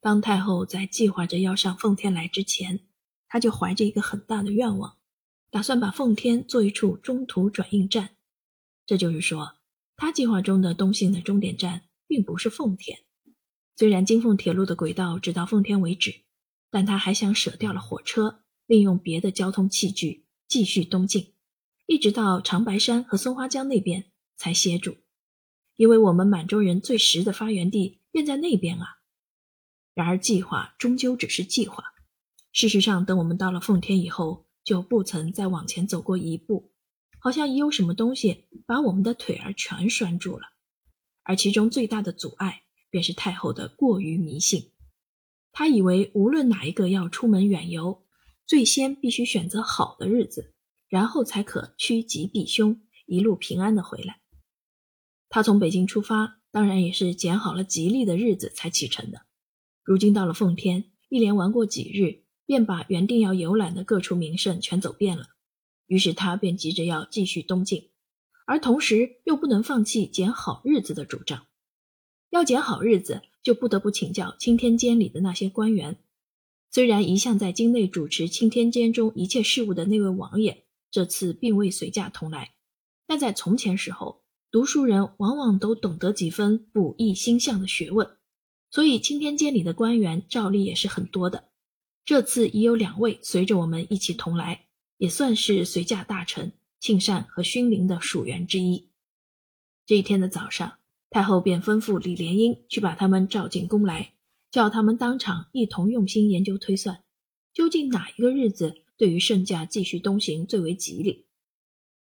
当太后在计划着要上奉天来之前，她就怀着一个很大的愿望，打算把奉天做一处中途转运站。这就是说，她计划中的东兴的终点站并不是奉天。虽然京凤铁路的轨道只到奉天为止，但他还想舍掉了火车，利用别的交通器具继续东进，一直到长白山和松花江那边才歇住。因为我们满洲人最实的发源地便在那边啊。然而计划终究只是计划，事实上，等我们到了奉天以后，就不曾再往前走过一步，好像已有什么东西把我们的腿儿全拴住了，而其中最大的阻碍。便是太后的过于迷信，她以为无论哪一个要出门远游，最先必须选择好的日子，然后才可趋吉避凶，一路平安的回来。他从北京出发，当然也是拣好了吉利的日子才启程的。如今到了奉天，一连玩过几日，便把原定要游览的各处名胜全走遍了。于是他便急着要继续东进，而同时又不能放弃捡好日子的主张。要捡好日子，就不得不请教钦天监里的那些官员。虽然一向在京内主持钦天监中一切事务的那位王爷，这次并未随驾同来，但在从前时候，读书人往往都懂得几分卜易星象的学问，所以钦天监里的官员照例也是很多的。这次已有两位随着我们一起同来，也算是随驾大臣庆善和勋林的属员之一。这一天的早上。太后便吩咐李莲英去把他们召进宫来，叫他们当场一同用心研究推算，究竟哪一个日子对于圣驾继续东行最为吉利。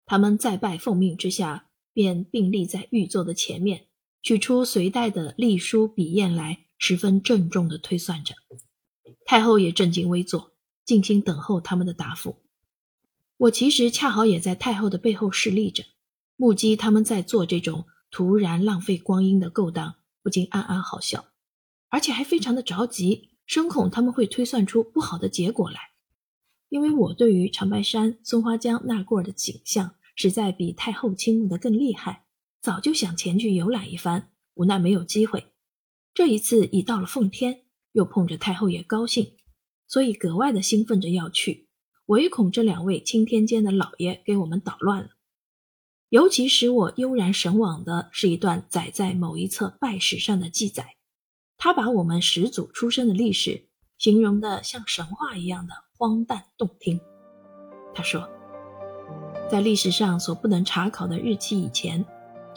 他们在拜奉命之下，便并立在御座的前面，取出随带的隶书笔砚来，十分郑重地推算着。太后也正襟危坐，静心等候他们的答复。我其实恰好也在太后的背后侍立着，目击他们在做这种。突然浪费光阴的勾当，不禁暗暗好笑，而且还非常的着急，深恐他们会推算出不好的结果来。因为我对于长白山、松花江那过的景象，实在比太后倾慕的更厉害，早就想前去游览一番，无奈没有机会。这一次已到了奉天，又碰着太后也高兴，所以格外的兴奋着要去，唯恐这两位钦天监的老爷给我们捣乱了。尤其使我悠然神往的是一段载在某一册拜史上的记载，他把我们始祖出生的历史形容的像神话一样的荒诞动听。他说，在历史上所不能查考的日期以前，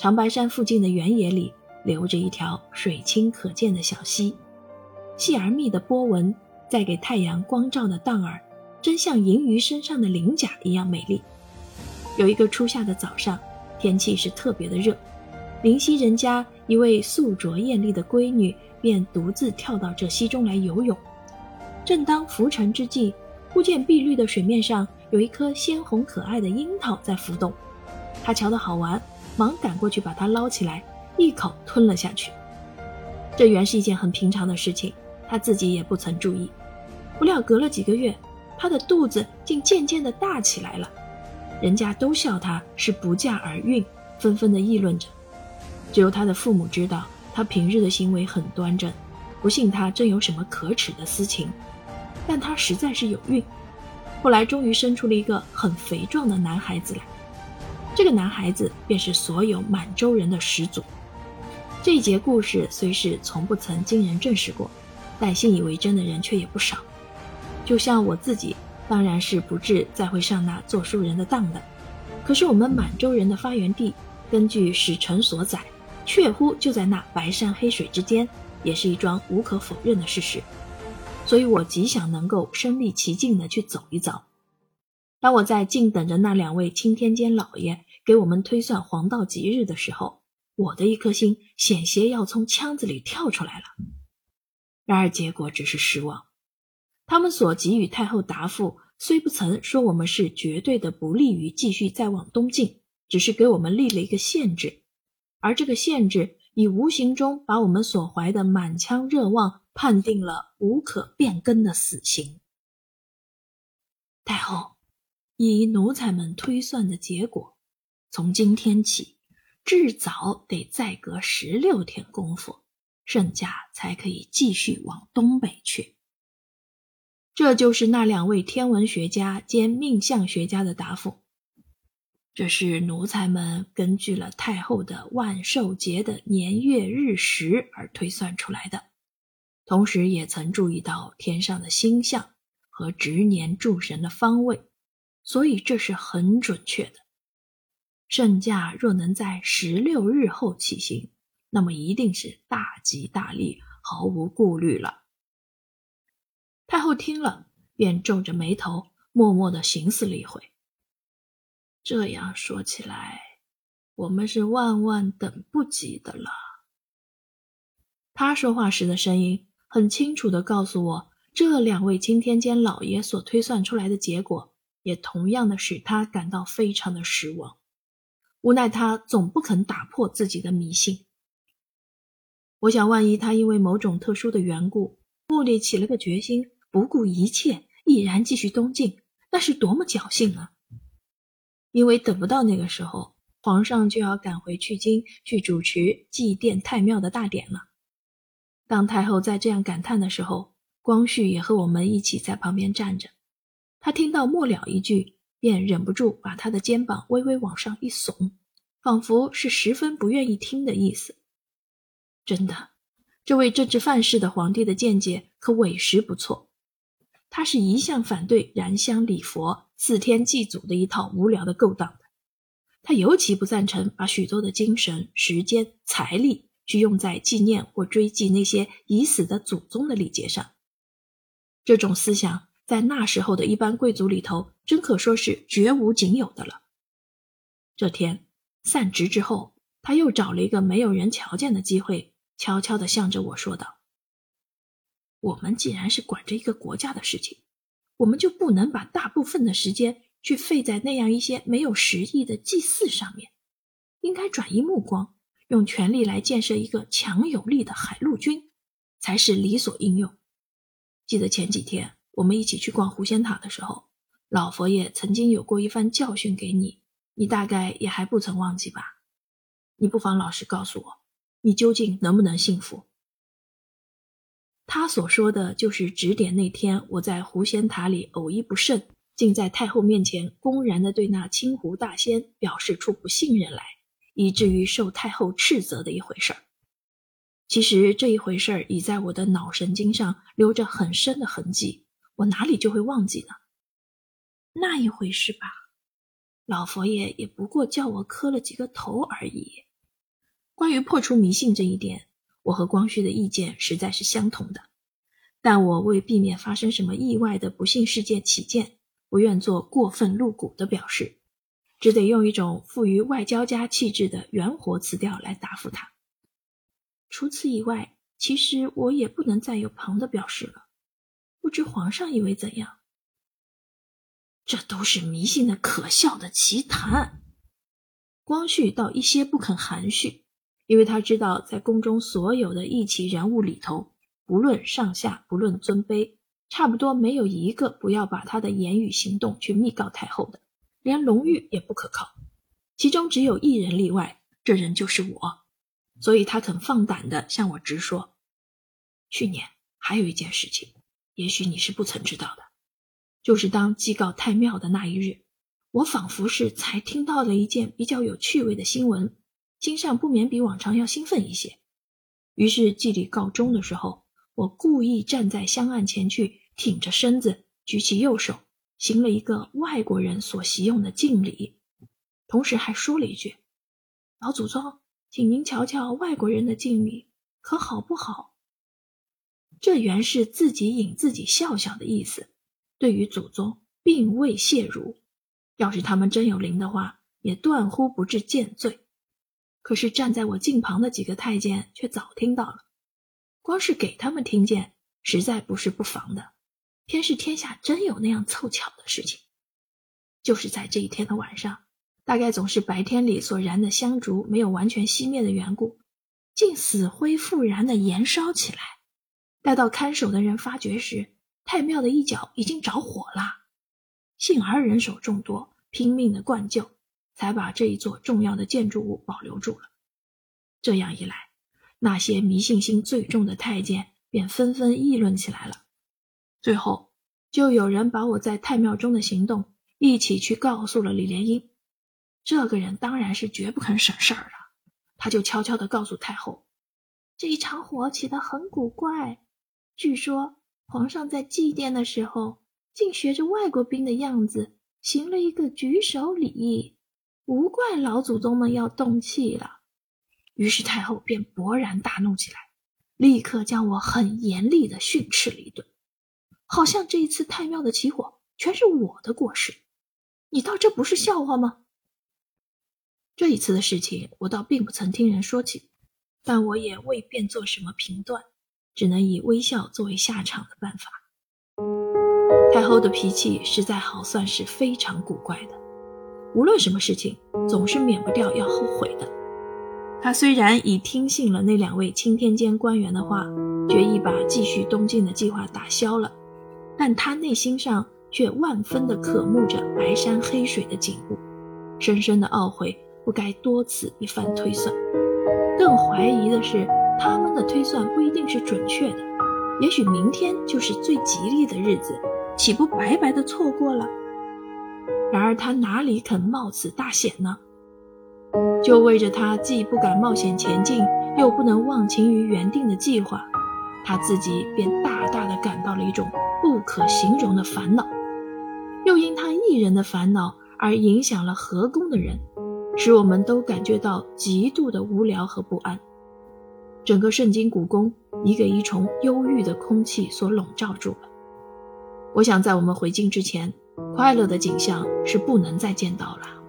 长白山附近的原野里流着一条水清可见的小溪，细而密的波纹在给太阳光照的荡儿，真像银鱼身上的鳞甲一样美丽。有一个初夏的早上，天气是特别的热。灵溪人家一位素着艳丽的闺女便独自跳到这溪中来游泳。正当浮沉之际，忽见碧绿的水面上有一颗鲜红可爱的樱桃在浮动。她瞧得好玩，忙赶过去把它捞起来，一口吞了下去。这原是一件很平常的事情，他自己也不曾注意。不料隔了几个月，他的肚子竟渐渐的大起来了。人家都笑他是不嫁而孕，纷纷的议论着。只有他的父母知道，他平日的行为很端正，不信他真有什么可耻的私情。但他实在是有孕，后来终于生出了一个很肥壮的男孩子来。这个男孩子便是所有满洲人的始祖。这一节故事虽是从不曾经人证实过，但信以为真的人却也不少。就像我自己。当然是不至再会上那做书人的当的。可是我们满洲人的发源地，根据史臣所载，确乎就在那白山黑水之间，也是一桩无可否认的事实。所以我极想能够身历其境的去走一遭。当我在静等着那两位青天监老爷给我们推算黄道吉日的时候，我的一颗心险些要从腔子里跳出来了。然而结果只是失望。他们所给予太后答复，虽不曾说我们是绝对的不利于继续再往东进，只是给我们立了一个限制，而这个限制已无形中把我们所怀的满腔热望判定了无可变更的死刑。太后，以奴才们推算的结果，从今天起，至早得再隔十六天功夫，圣驾才可以继续往东北去。这就是那两位天文学家兼命相学家的答复。这是奴才们根据了太后的万寿节的年月日时而推算出来的，同时也曾注意到天上的星象和值年诸神的方位，所以这是很准确的。圣驾若能在十六日后起行，那么一定是大吉大利，毫无顾虑了。太后听了，便皱着眉头，默默地寻思了一会。这样说起来，我们是万万等不及的了。他说话时的声音很清楚地告诉我，这两位钦天监老爷所推算出来的结果，也同样的使他感到非常的失望。无奈他总不肯打破自己的迷信。我想，万一他因为某种特殊的缘故，目的起了个决心，不顾一切，毅然继续东进，那是多么侥幸啊！因为等不到那个时候，皇上就要赶回去京去主持祭奠太庙的大典了。当太后在这样感叹的时候，光绪也和我们一起在旁边站着。他听到末了一句，便忍不住把他的肩膀微微往上一耸，仿佛是十分不愿意听的意思。真的，这位政治犯事的皇帝的见解可委实不错。他是一向反对燃香礼佛、四天祭祖的一套无聊的勾当的。他尤其不赞成把许多的精神、时间、财力去用在纪念或追祭那些已死的祖宗的礼节上。这种思想在那时候的一般贵族里头，真可说是绝无仅有的了。这天散职之后，他又找了一个没有人瞧见的机会，悄悄地向着我说道。我们既然是管着一个国家的事情，我们就不能把大部分的时间去费在那样一些没有实意的祭祀上面，应该转移目光，用权力来建设一个强有力的海陆军，才是理所应用。记得前几天我们一起去逛狐仙塔的时候，老佛爷曾经有过一番教训给你，你大概也还不曾忘记吧？你不妨老实告诉我，你究竟能不能信服？他所说的就是指点那天我在狐仙塔里偶一不慎，竟在太后面前公然的对那青狐大仙表示出不信任来，以至于受太后斥责的一回事儿。其实这一回事儿已在我的脑神经上留着很深的痕迹，我哪里就会忘记呢？那一回事吧，老佛爷也不过叫我磕了几个头而已。关于破除迷信这一点。我和光绪的意见实在是相同的，但我为避免发生什么意外的不幸事件起见，不愿做过分露骨的表示，只得用一种富于外交家气质的圆活词调来答复他。除此以外，其实我也不能再有旁的表示了。不知皇上以为怎样？这都是迷信的可笑的奇谈。光绪倒一些不肯含蓄。因为他知道，在宫中所有的义气人物里头，不论上下，不论尊卑，差不多没有一个不要把他的言语行动去密告太后的，连龙玉也不可靠。其中只有一人例外，这人就是我，所以他肯放胆的向我直说。去年还有一件事情，也许你是不曾知道的，就是当祭告太庙的那一日，我仿佛是才听到了一件比较有趣味的新闻。心上不免比往常要兴奋一些，于是祭礼告终的时候，我故意站在香案前去，挺着身子，举起右手，行了一个外国人所习用的敬礼，同时还说了一句：“老祖宗，请您瞧瞧外国人的敬礼，可好不好？”这原是自己引自己笑笑的意思，对于祖宗并未亵渎。要是他们真有灵的话，也断乎不至见罪。可是站在我近旁的几个太监却早听到了，光是给他们听见，实在不是不妨的。偏是天下真有那样凑巧的事情，就是在这一天的晚上，大概总是白天里所燃的香烛没有完全熄灭的缘故，竟死灰复燃的燃烧起来。待到看守的人发觉时，太庙的一角已经着火了。幸而人手众多，拼命的灌救。才把这一座重要的建筑物保留住了。这样一来，那些迷信心最重的太监便纷纷议论起来了。最后，就有人把我在太庙中的行动一起去告诉了李莲英。这个人当然是绝不肯省事儿的，他就悄悄地告诉太后，这一场火起得很古怪。据说皇上在祭奠的时候，竟学着外国兵的样子行了一个举手礼，无怪老祖宗们要动气了。于是太后便勃然大怒起来，立刻将我很严厉地训斥了一顿，好像这一次太庙的起火全是我的过失。你道这不是笑话吗？这一次的事情，我倒并不曾听人说起，但我也未便做什么评断，只能以微笑作为下场的办法。太后的脾气实在好算是非常古怪的，无论什么事情，总是免不掉要后悔的。她虽然已听信了那两位钦天监官员的话，决意把继续东晋的计划打消了，但她内心上却万分的渴慕着白山黑水的景物，深深的懊悔不该多此一番推算。更怀疑的是，他们的推算不一定是准确的，也许明天就是最吉利的日子，岂不白白的错过了？然而他哪里肯冒此大险呢？就为着他既不敢冒险前进，又不能忘情于原定的计划，他自己便大大的感到了一种不可形容的烦恼，又因他一人的烦恼而影响了河宫的人，使我们都感觉到极度的无聊和不安。整个圣经古宫已给一重忧郁的空气所笼罩住了。我想，在我们回京之前，快乐的景象是不能再见到了。